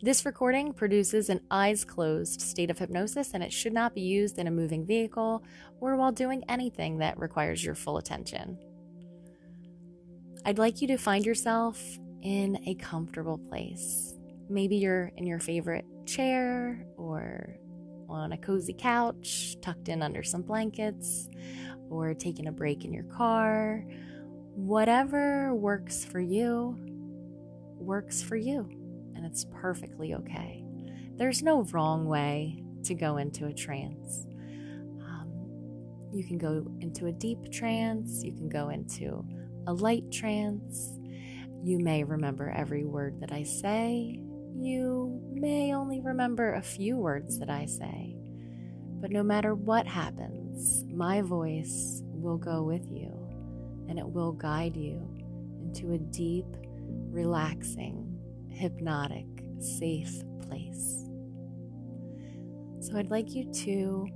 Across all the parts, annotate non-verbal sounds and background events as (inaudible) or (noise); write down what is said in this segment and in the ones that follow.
This recording produces an eyes closed state of hypnosis and it should not be used in a moving vehicle or while doing anything that requires your full attention. I'd like you to find yourself in a comfortable place. Maybe you're in your favorite chair or on a cozy couch, tucked in under some blankets, or taking a break in your car. Whatever works for you, works for you and it's perfectly okay. There's no wrong way to go into a trance. Um, you can go into a deep trance, you can go into a light trance. You may remember every word that I say. You may only remember a few words that I say. But no matter what happens, my voice will go with you and it will guide you into a deep, relaxing, hypnotic, safe place. So I'd like you to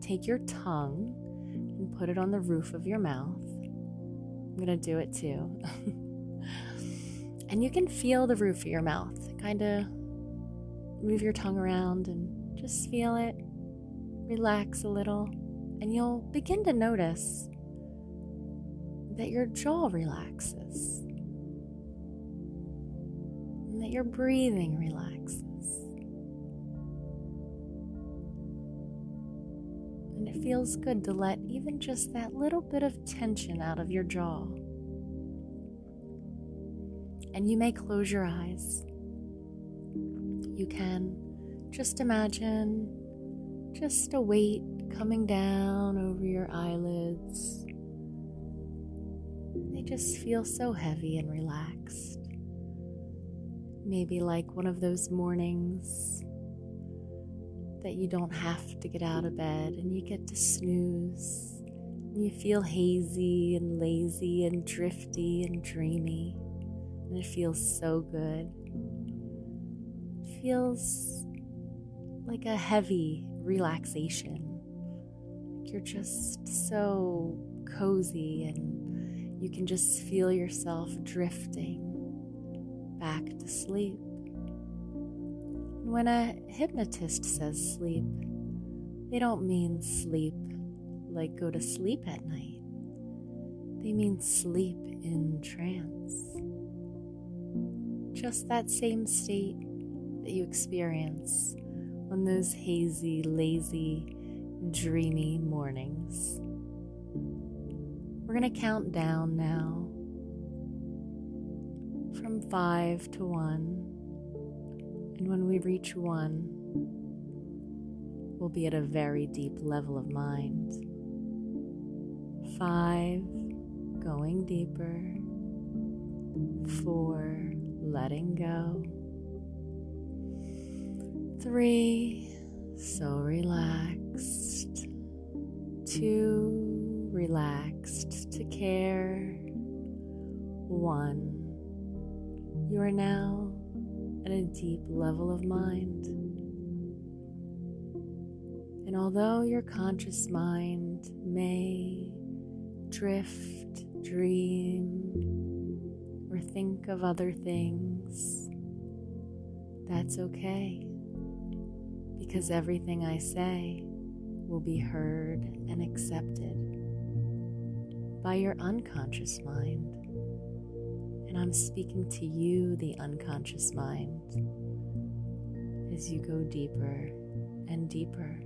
take your tongue and put it on the roof of your mouth. I'm going to do it too. (laughs) and you can feel the roof of your mouth. Kind of move your tongue around and just feel it. Relax a little, and you'll begin to notice that your jaw relaxes that your breathing relaxes. And it feels good to let even just that little bit of tension out of your jaw. And you may close your eyes. You can just imagine just a weight coming down over your eyelids. They just feel so heavy and. Maybe like one of those mornings that you don't have to get out of bed and you get to snooze. And you feel hazy and lazy and drifty and dreamy. And it feels so good. It feels like a heavy relaxation. Like you're just so cozy and you can just feel yourself drifting back to sleep. When a hypnotist says sleep, they don't mean sleep like go to sleep at night. They mean sleep in trance. Just that same state that you experience on those hazy, lazy, dreamy mornings. We're going to count down now from five to one. And when we reach one, we'll be at a very deep level of mind. Five, going deeper. Four, letting go. Three, so relaxed. Two, relaxed to care. One, you are now at a deep level of mind. And although your conscious mind may drift, dream, or think of other things, that's okay. Because everything I say will be heard and accepted by your unconscious mind. And I'm speaking to you, the unconscious mind, as you go deeper and deeper.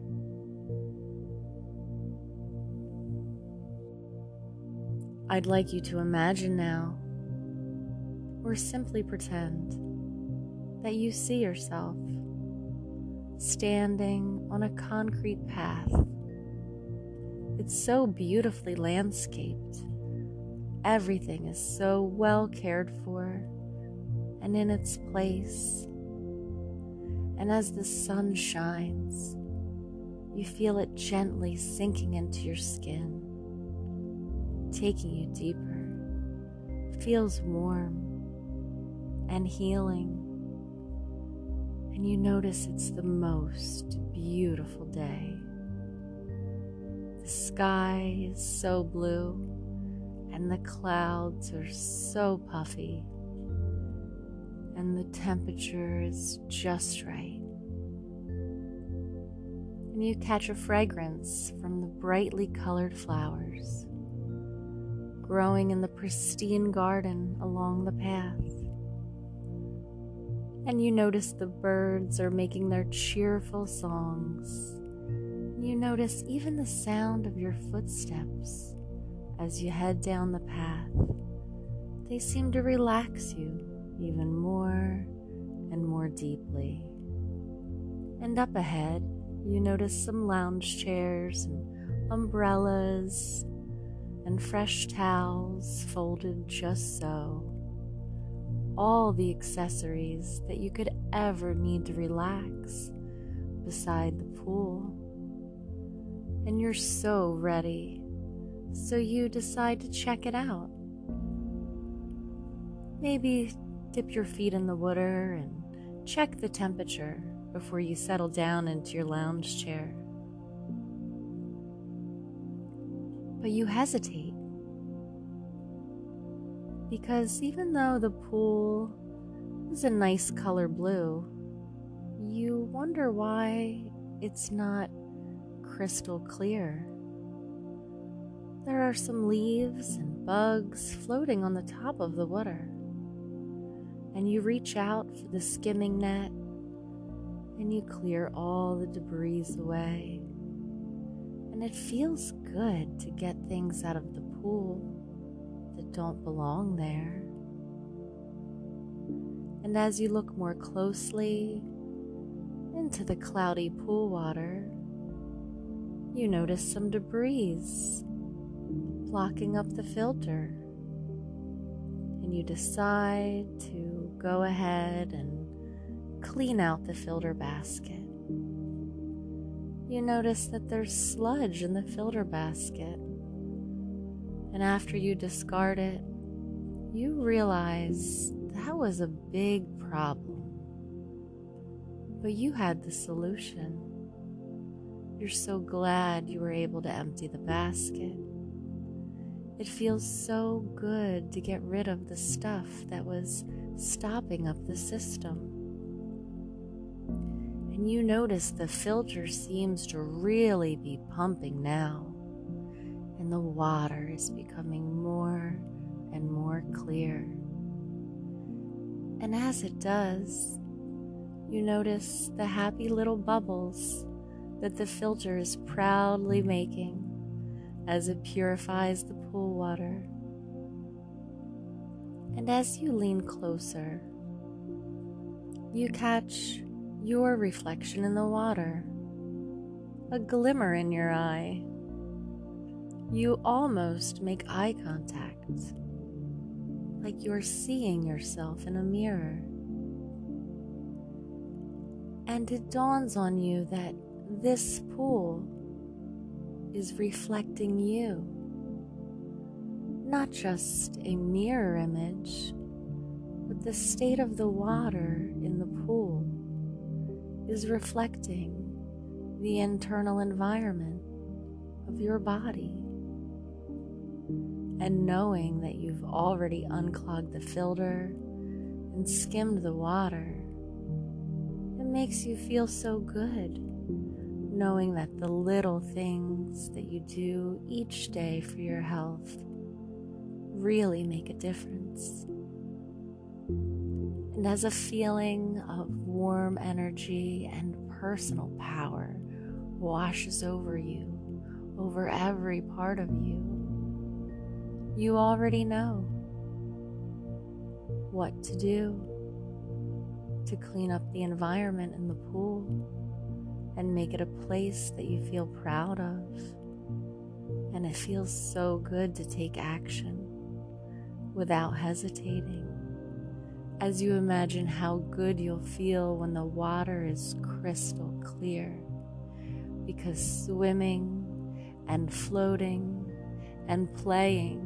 I'd like you to imagine now, or simply pretend, that you see yourself standing on a concrete path. It's so beautifully landscaped Everything is so well cared for and in its place. And as the sun shines, you feel it gently sinking into your skin, taking you deeper. feels warm and healing. And you notice it's the most beautiful day. The sky is so blue, and the clouds are so puffy, and the temperature is just right. And you catch a fragrance from the brightly colored flowers growing in the pristine garden along the path and you notice the birds are making their cheerful songs. You notice even the sound of your footsteps as you head down the path. They seem to relax you even more and more deeply. And up ahead, you notice some lounge chairs and umbrellas and fresh towels folded just so all the accessories that you could ever need to relax beside the pool. And you're so ready, so you decide to check it out. Maybe dip your feet in the water and check the temperature before you settle down into your lounge chair. But you hesitate because even though the pool is a nice color blue, you wonder why it's not crystal clear. There are some leaves and bugs floating on the top of the water, and you reach out for the skimming net and you clear all the debris away. And it feels good to get things out of the pool that don't belong there. And as you look more closely into the cloudy pool water, you notice some debris blocking up the filter. And you decide to go ahead and clean out the filter basket. You notice that there's sludge in the filter basket and after you discard it, you realize that was a big problem. But you had the solution. You're so glad you were able to empty the basket. It feels so good to get rid of the stuff that was stopping up the system. And you notice the filter seems to really be pumping now and the water is becoming more and more clear. And as it does, you notice the happy little bubbles that the filter is proudly making as it purifies the pool water. And as you lean closer, you catch your reflection in the water, a glimmer in your eye you almost make eye contact, like you're seeing yourself in a mirror. And it dawns on you that this pool is reflecting you, not just a mirror image, but the state of the water in the pool is reflecting the internal environment of your body. And knowing that you've already unclogged the filter and skimmed the water, it makes you feel so good knowing that the little things that you do each day for your health really make a difference. And as a feeling of warm energy and personal power washes over you, over every part of you, you already know what to do to clean up the environment in the pool and make it a place that you feel proud of. And it feels so good to take action without hesitating as you imagine how good you'll feel when the water is crystal clear. Because swimming and floating and playing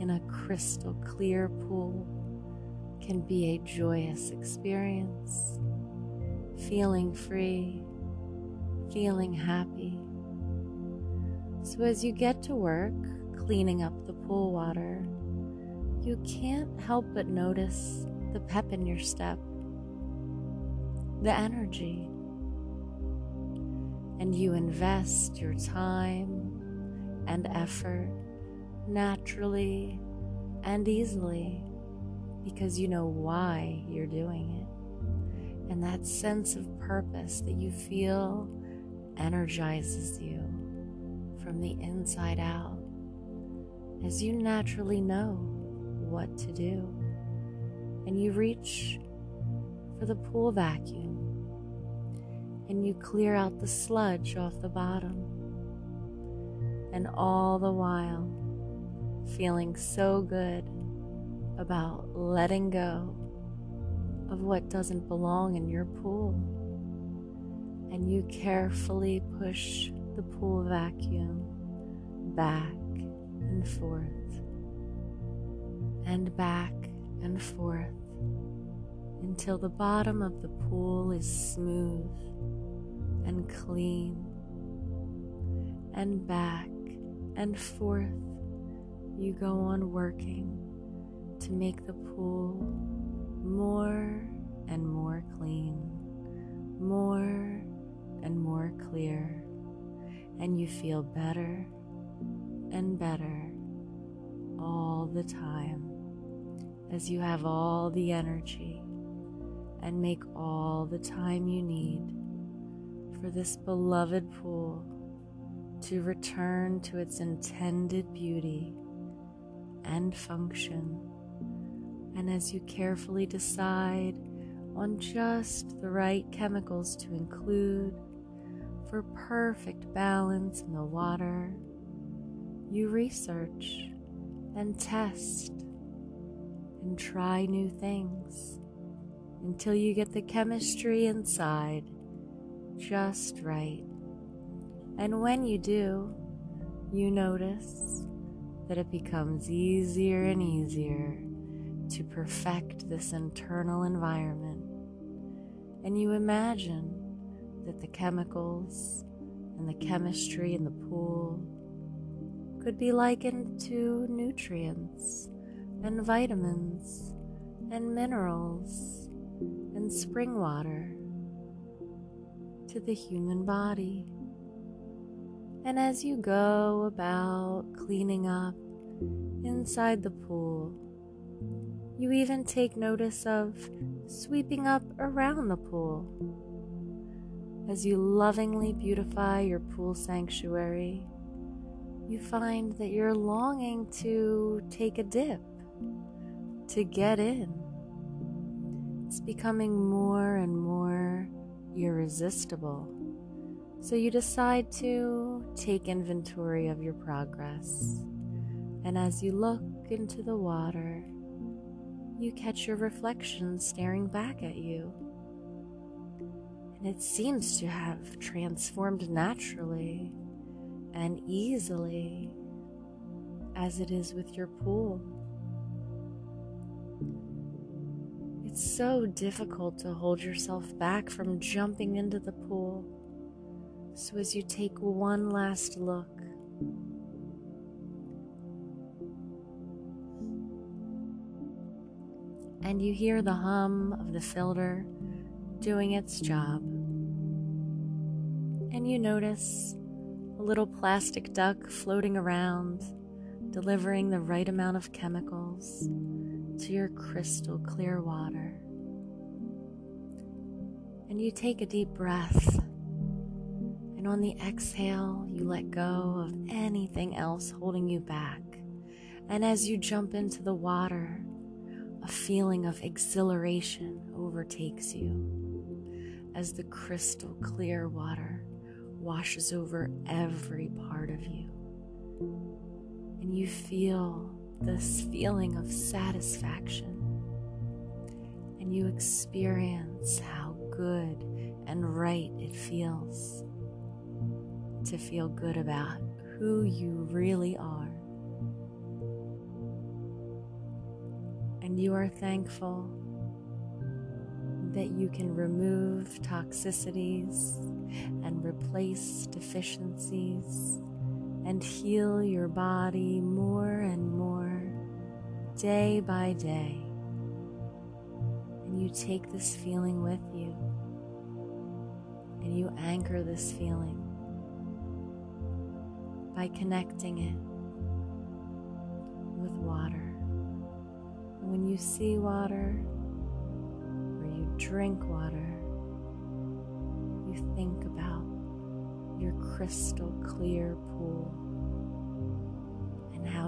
in a crystal clear pool can be a joyous experience. Feeling free, feeling happy. So, as you get to work cleaning up the pool water, you can't help but notice the pep in your step, the energy. And you invest your time and effort naturally and easily because you know why you're doing it. And that sense of purpose that you feel energizes you from the inside out as you naturally know what to do and you reach for the pool vacuum and you clear out the sludge off the bottom. And all the while, feeling so good about letting go of what doesn't belong in your pool. And you carefully push the pool vacuum back and forth and back and forth until the bottom of the pool is smooth and clean, and back and forth you go on working to make the pool more and more clean, more and more clear, and you feel better and better all the time as you have all the energy and make all the time you need for this beloved pool to return to its intended beauty and function. And as you carefully decide on just the right chemicals to include for perfect balance in the water, you research and test and try new things until you get the chemistry inside just right. And when you do, you notice that it becomes easier and easier to perfect this internal environment. And you imagine that the chemicals and the chemistry in the pool could be likened to nutrients and vitamins and minerals and spring water to the human body. And as you go about cleaning up inside the pool, you even take notice of sweeping up around the pool. As you lovingly beautify your pool sanctuary, you find that you're longing to take a dip, to get in. It's becoming more and more irresistible. So you decide to take inventory of your progress. And as you look into the water, you catch your reflection staring back at you. And it seems to have transformed naturally and easily as it is with your pool. It's so difficult to hold yourself back from jumping into the pool. So, as you take one last look, and you hear the hum of the filter doing its job, and you notice a little plastic duck floating around, delivering the right amount of chemicals to your crystal clear water. And you take a deep breath. And on the exhale, you let go of anything else holding you back. And as you jump into the water, a feeling of exhilaration overtakes you as the crystal clear water washes over every part of you. And you feel this feeling of satisfaction and you experience how good and right it feels to feel good about who you really are. And you are thankful that you can remove toxicities and replace deficiencies and heal your body more and more day by day. And you take this feeling with you and you anchor this feeling by connecting it with water. when you see water or you drink water, you think about your crystal clear pool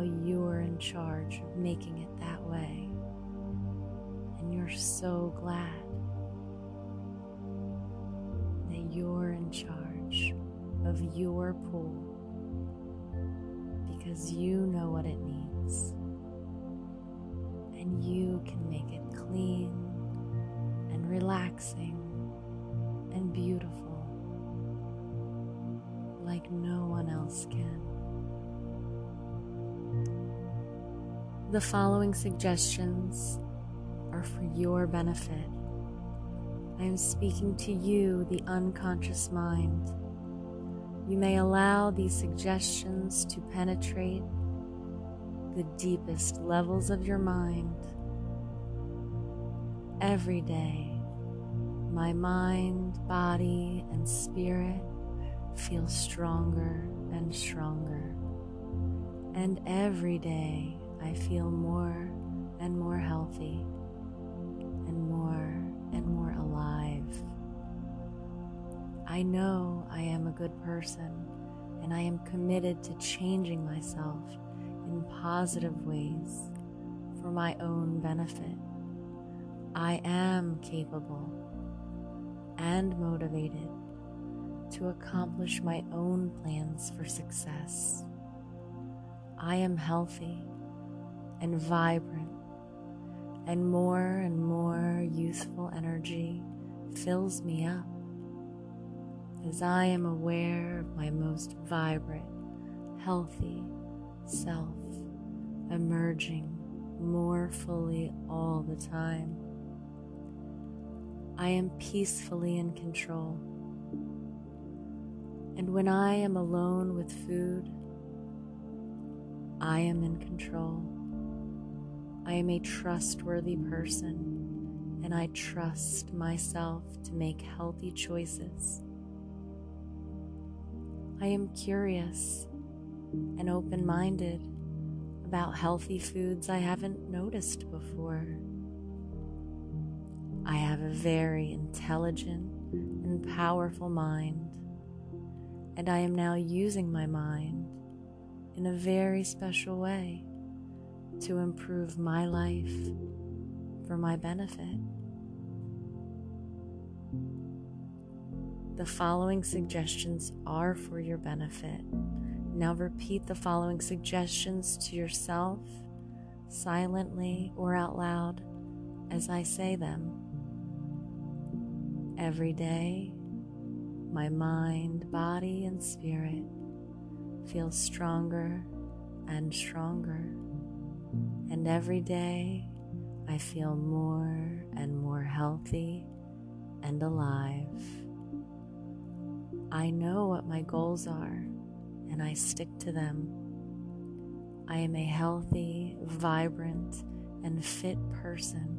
how you're in charge of making it that way. And you're so glad that you're in charge of your pool because you know what it needs and you can make it clean and relaxing and beautiful like no one else can. The following suggestions are for your benefit. I am speaking to you, the unconscious mind. You may allow these suggestions to penetrate the deepest levels of your mind. Every day, my mind, body, and spirit feel stronger and stronger. And every day I feel more and more healthy and more and more alive. I know I am a good person and I am committed to changing myself in positive ways for my own benefit. I am capable and motivated to accomplish my own plans for success. I am healthy and vibrant, and more and more youthful energy fills me up as I am aware of my most vibrant, healthy self emerging more fully all the time. I am peacefully in control and when I am alone with food, I am in control. I am a trustworthy person, and I trust myself to make healthy choices. I am curious and open minded about healthy foods I haven't noticed before. I have a very intelligent and powerful mind and I am now using my mind in a very special way to improve my life for my benefit. The following suggestions are for your benefit. Now repeat the following suggestions to yourself, silently or out loud, as I say them. Every day, my mind, body, and spirit feel stronger and stronger. And every day I feel more and more healthy and alive. I know what my goals are and I stick to them. I am a healthy, vibrant, and fit person.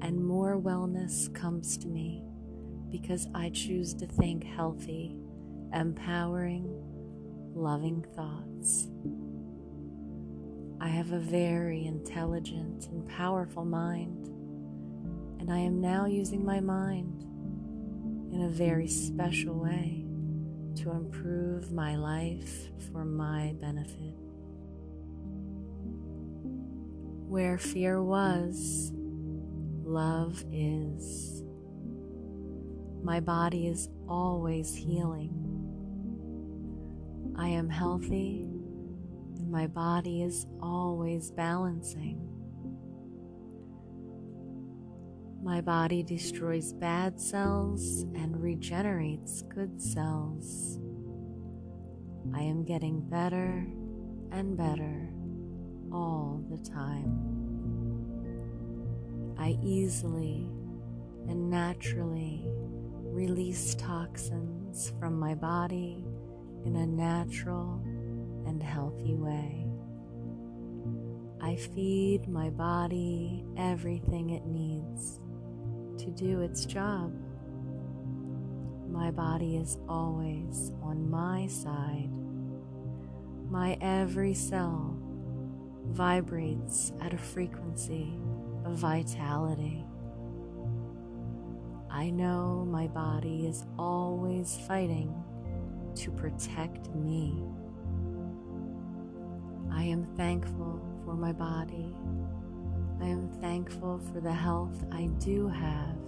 And more wellness comes to me because I choose to think healthy, empowering, loving thoughts. I have a very intelligent and powerful mind, and I am now using my mind in a very special way to improve my life for my benefit. Where fear was, love is. My body is always healing. I am healthy my body is always balancing. My body destroys bad cells and regenerates good cells. I am getting better and better all the time. I easily and naturally release toxins from my body in a natural and healthy way. I feed my body everything it needs to do its job. My body is always on my side. My every cell vibrates at a frequency of vitality. I know my body is always fighting to protect me. I am thankful for my body. I am thankful for the health I do have.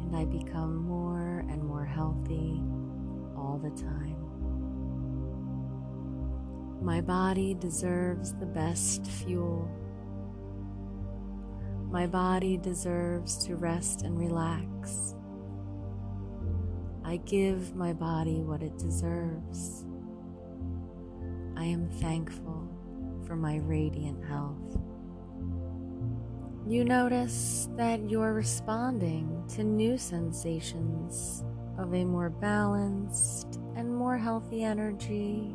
And I become more and more healthy all the time. My body deserves the best fuel my body deserves to rest and relax. I give my body what it deserves. I am thankful for my radiant health. You notice that you're responding to new sensations of a more balanced and more healthy energy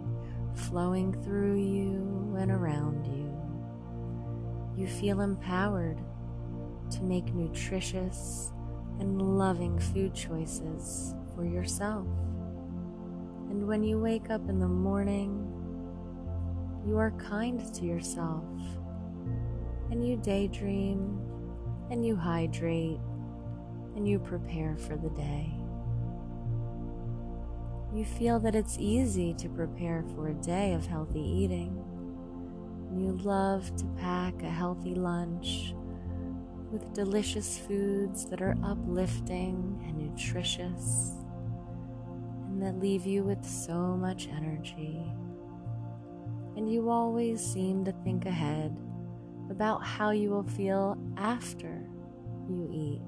flowing through you and around you. You feel empowered to make nutritious and loving food choices for yourself. And when you wake up in the morning, you are kind to yourself and you daydream and you hydrate and you prepare for the day. You feel that it's easy to prepare for a day of healthy eating. You love to pack a healthy lunch with delicious foods that are uplifting and nutritious and that leave you with so much energy. And you always seem to think ahead about how you will feel after you eat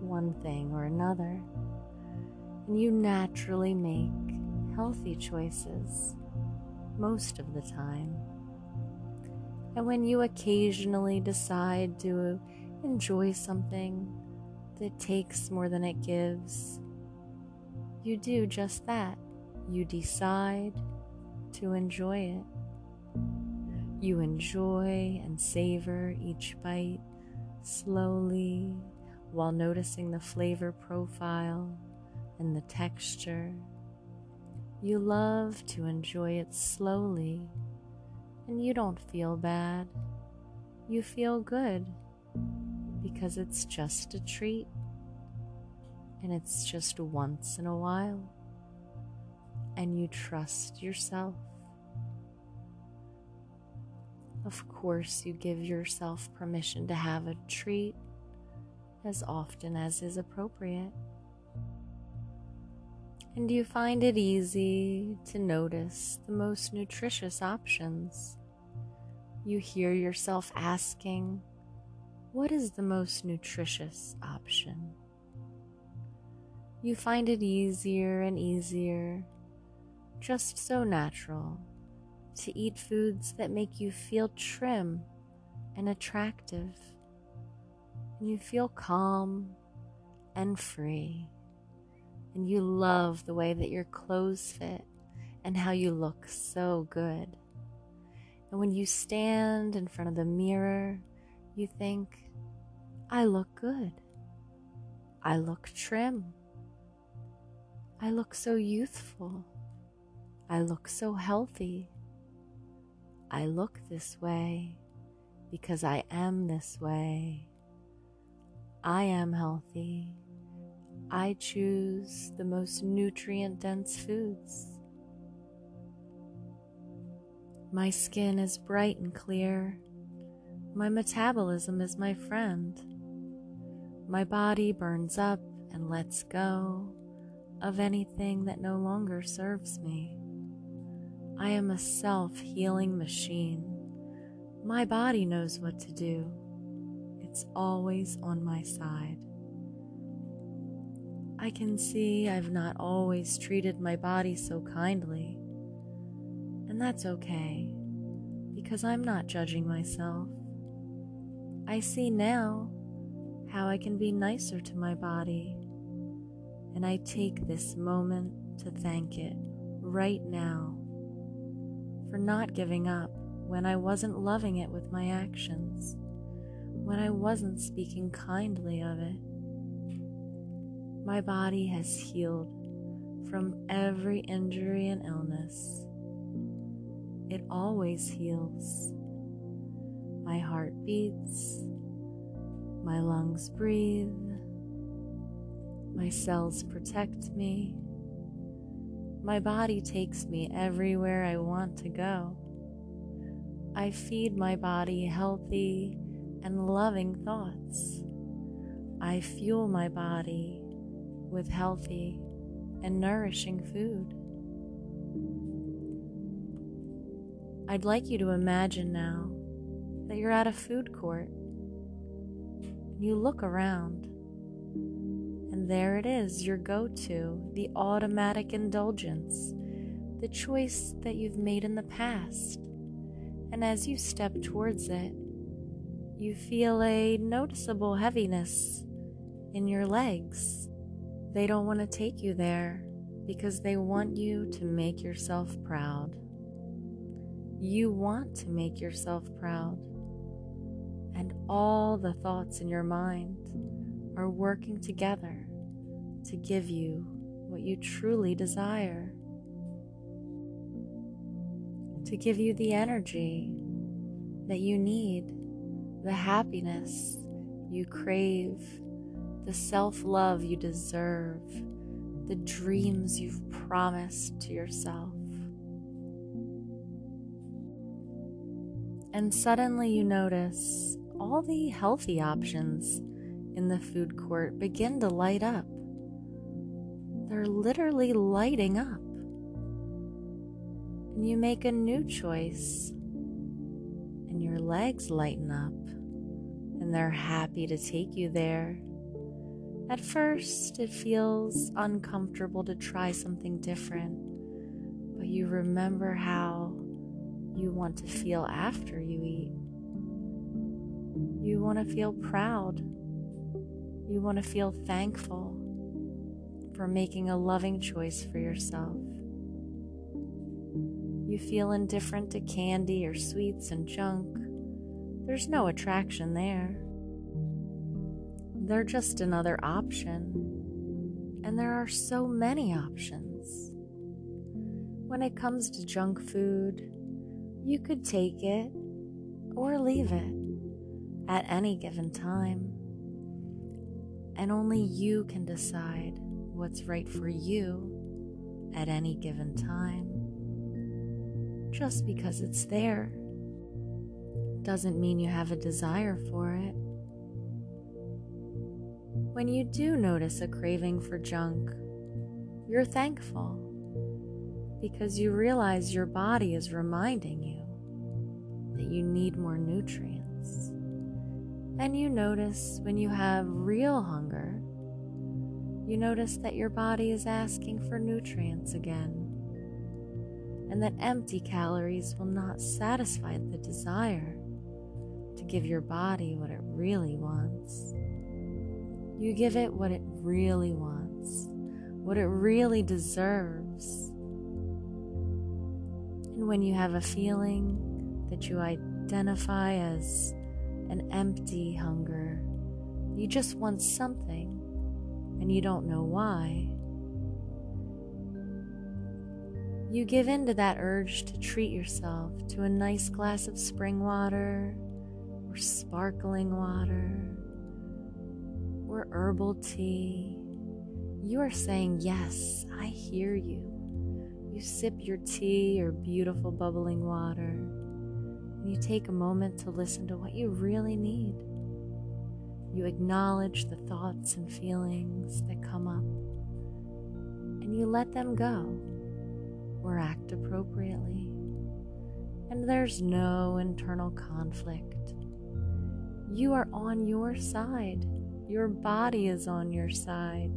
one thing or another. And you naturally make healthy choices most of the time. And when you occasionally decide to enjoy something that takes more than it gives, you do just that. You decide to enjoy it. You enjoy and savor each bite slowly while noticing the flavor profile and the texture. You love to enjoy it slowly, and you don't feel bad. You feel good because it's just a treat and it's just once in a while, and you trust yourself. Of course, you give yourself permission to have a treat as often as is appropriate. And you find it easy to notice the most nutritious options. You hear yourself asking, what is the most nutritious option? You find it easier and easier, just so natural, to eat foods that make you feel trim and attractive, and you feel calm and free, and you love the way that your clothes fit and how you look so good. And when you stand in front of the mirror, you think, I look good. I look trim. I look so youthful. I look so healthy. I look this way because I am this way. I am healthy. I choose the most nutrient dense foods. My skin is bright and clear. My metabolism is my friend. My body burns up and lets go of anything that no longer serves me. I am a self healing machine. My body knows what to do. It's always on my side. I can see I've not always treated my body so kindly, and that's okay because I'm not judging myself. I see now how I can be nicer to my body, and I take this moment to thank it right now for not giving up when I wasn't loving it with my actions, when I wasn't speaking kindly of it. My body has healed from every injury and illness. It always heals. My heart beats, my lungs breathe, my cells protect me, my body takes me everywhere I want to go. I feed my body healthy and loving thoughts. I fuel my body with healthy and nourishing food. I'd like you to imagine now that you're at a food court. You look around, there it is your go to, the automatic indulgence, the choice that you've made in the past. And as you step towards it, you feel a noticeable heaviness in your legs. They don't want to take you there because they want you to make yourself proud. You want to make yourself proud, and all the thoughts in your mind are working together to give you what you truly desire, to give you the energy that you need, the happiness you crave, the self love you deserve, the dreams you've promised to yourself. and suddenly you notice all the healthy options in the food court begin to light up. They're literally lighting up. And you make a new choice, and your legs lighten up, and they're happy to take you there. At first, it feels uncomfortable to try something different, but you remember how you want to feel after you eat. You want to feel proud. You want to feel thankful for making a loving choice for yourself. You feel indifferent to candy or sweets and junk. There's no attraction there. They're just another option. And there are so many options. When it comes to junk food, you could take it or leave it at any given time. And only you can decide what's right for you at any given time. Just because it's there doesn't mean you have a desire for it. When you do notice a craving for junk, you're thankful because you realize your body is reminding you that you need more nutrients. And you notice when you have real hunger, you notice that your body is asking for nutrients again, and that empty calories will not satisfy the desire to give your body what it really wants. You give it what it really wants, what it really deserves and when you have a feeling that you identify as an empty hunger, you just want something and you don't know why, you give in to that urge to treat yourself to a nice glass of spring water or sparkling water or herbal tea. You are saying, Yes, I hear you. You sip your tea or beautiful bubbling water, and you take a moment to listen to what you really need. You acknowledge the thoughts and feelings that come up, and you let them go or act appropriately. And there's no internal conflict. You are on your side. Your body is on your side.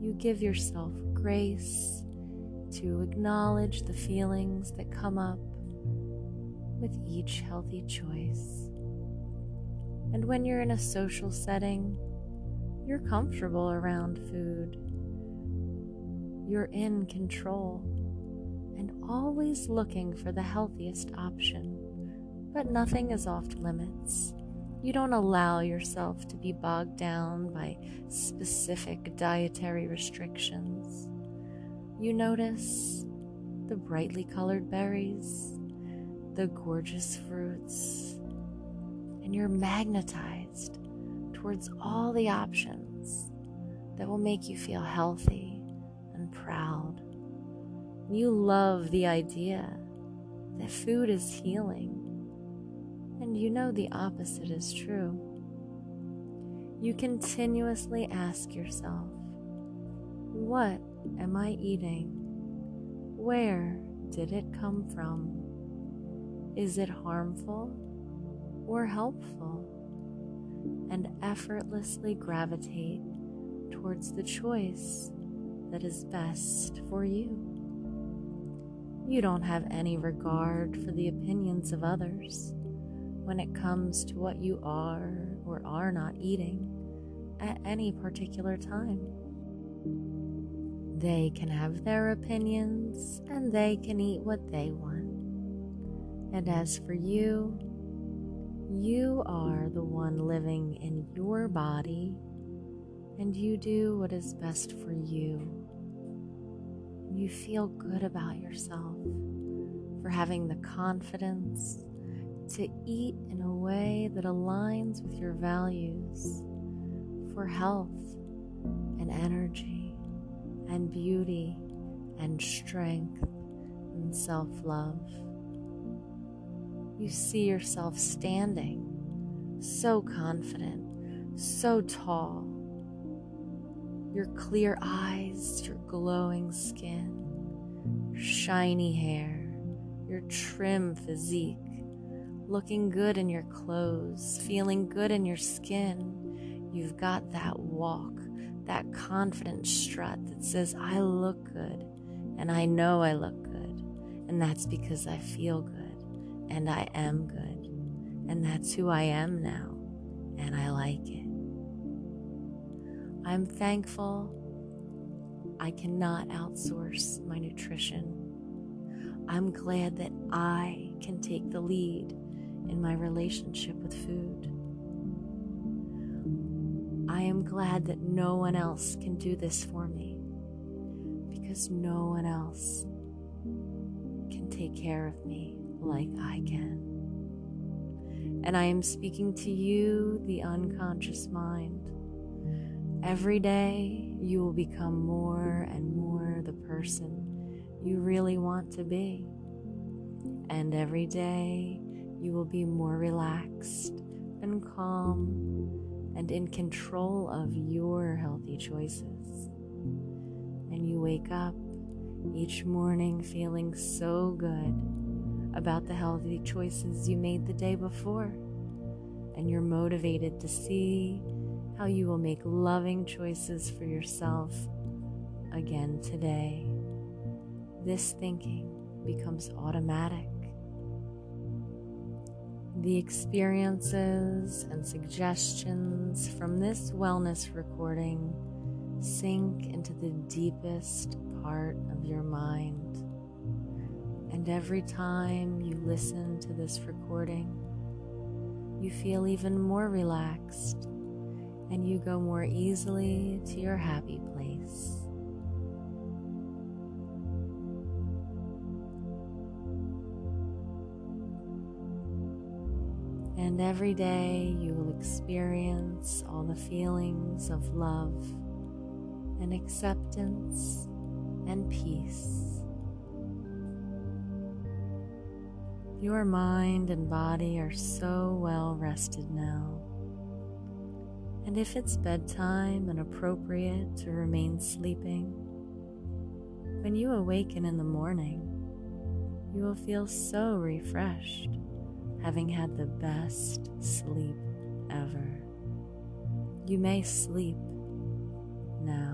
You give yourself grace to acknowledge the feelings that come up with each healthy choice. And when you're in a social setting, you're comfortable around food. You're in control and always looking for the healthiest option, but nothing is off limits. You don't allow yourself to be bogged down by specific dietary restrictions. You notice the brightly colored berries, the gorgeous fruits, you're magnetized towards all the options that will make you feel healthy and proud. You love the idea that food is healing, and you know the opposite is true. You continuously ask yourself, What am I eating? Where did it come from? Is it harmful or helpful? And effortlessly gravitate towards the choice that is best for you. You don't have any regard for the opinions of others when it comes to what you are or are not eating at any particular time. They can have their opinions and they can eat what they want. And as for you, you are the one living in your body and you do what is best for you. You feel good about yourself for having the confidence to eat in a way that aligns with your values for health and energy and beauty and strength and self love. You see yourself standing so confident, so tall. Your clear eyes, your glowing skin, your shiny hair, your trim physique, looking good in your clothes, feeling good in your skin. You've got that walk, that confident strut that says, I look good and I know I look good. And that's because I feel good and I am good. And that's who I am now, and I like it. I'm thankful I cannot outsource my nutrition. I'm glad that I can take the lead in my relationship with food. I am glad that no one else can do this for me because no one else can take care of me like I can. And I am speaking to you, the unconscious mind. Every day, you will become more and more the person you really want to be. And every day, you will be more relaxed and calm and in control of your healthy choices. And you wake up each morning feeling so good about the healthy choices you made the day before. And you're motivated to see how you will make loving choices for yourself again today. This thinking becomes automatic. The experiences and suggestions from this wellness recording sink into the deepest part of your mind and every time you listen to this recording, you feel even more relaxed and you go more easily to your happy place. And every day you will experience all the feelings of love and acceptance and peace. Your mind and body are so well rested now. And if it's bedtime and appropriate to remain sleeping, when you awaken in the morning, you will feel so refreshed, having had the best sleep ever. You may sleep now.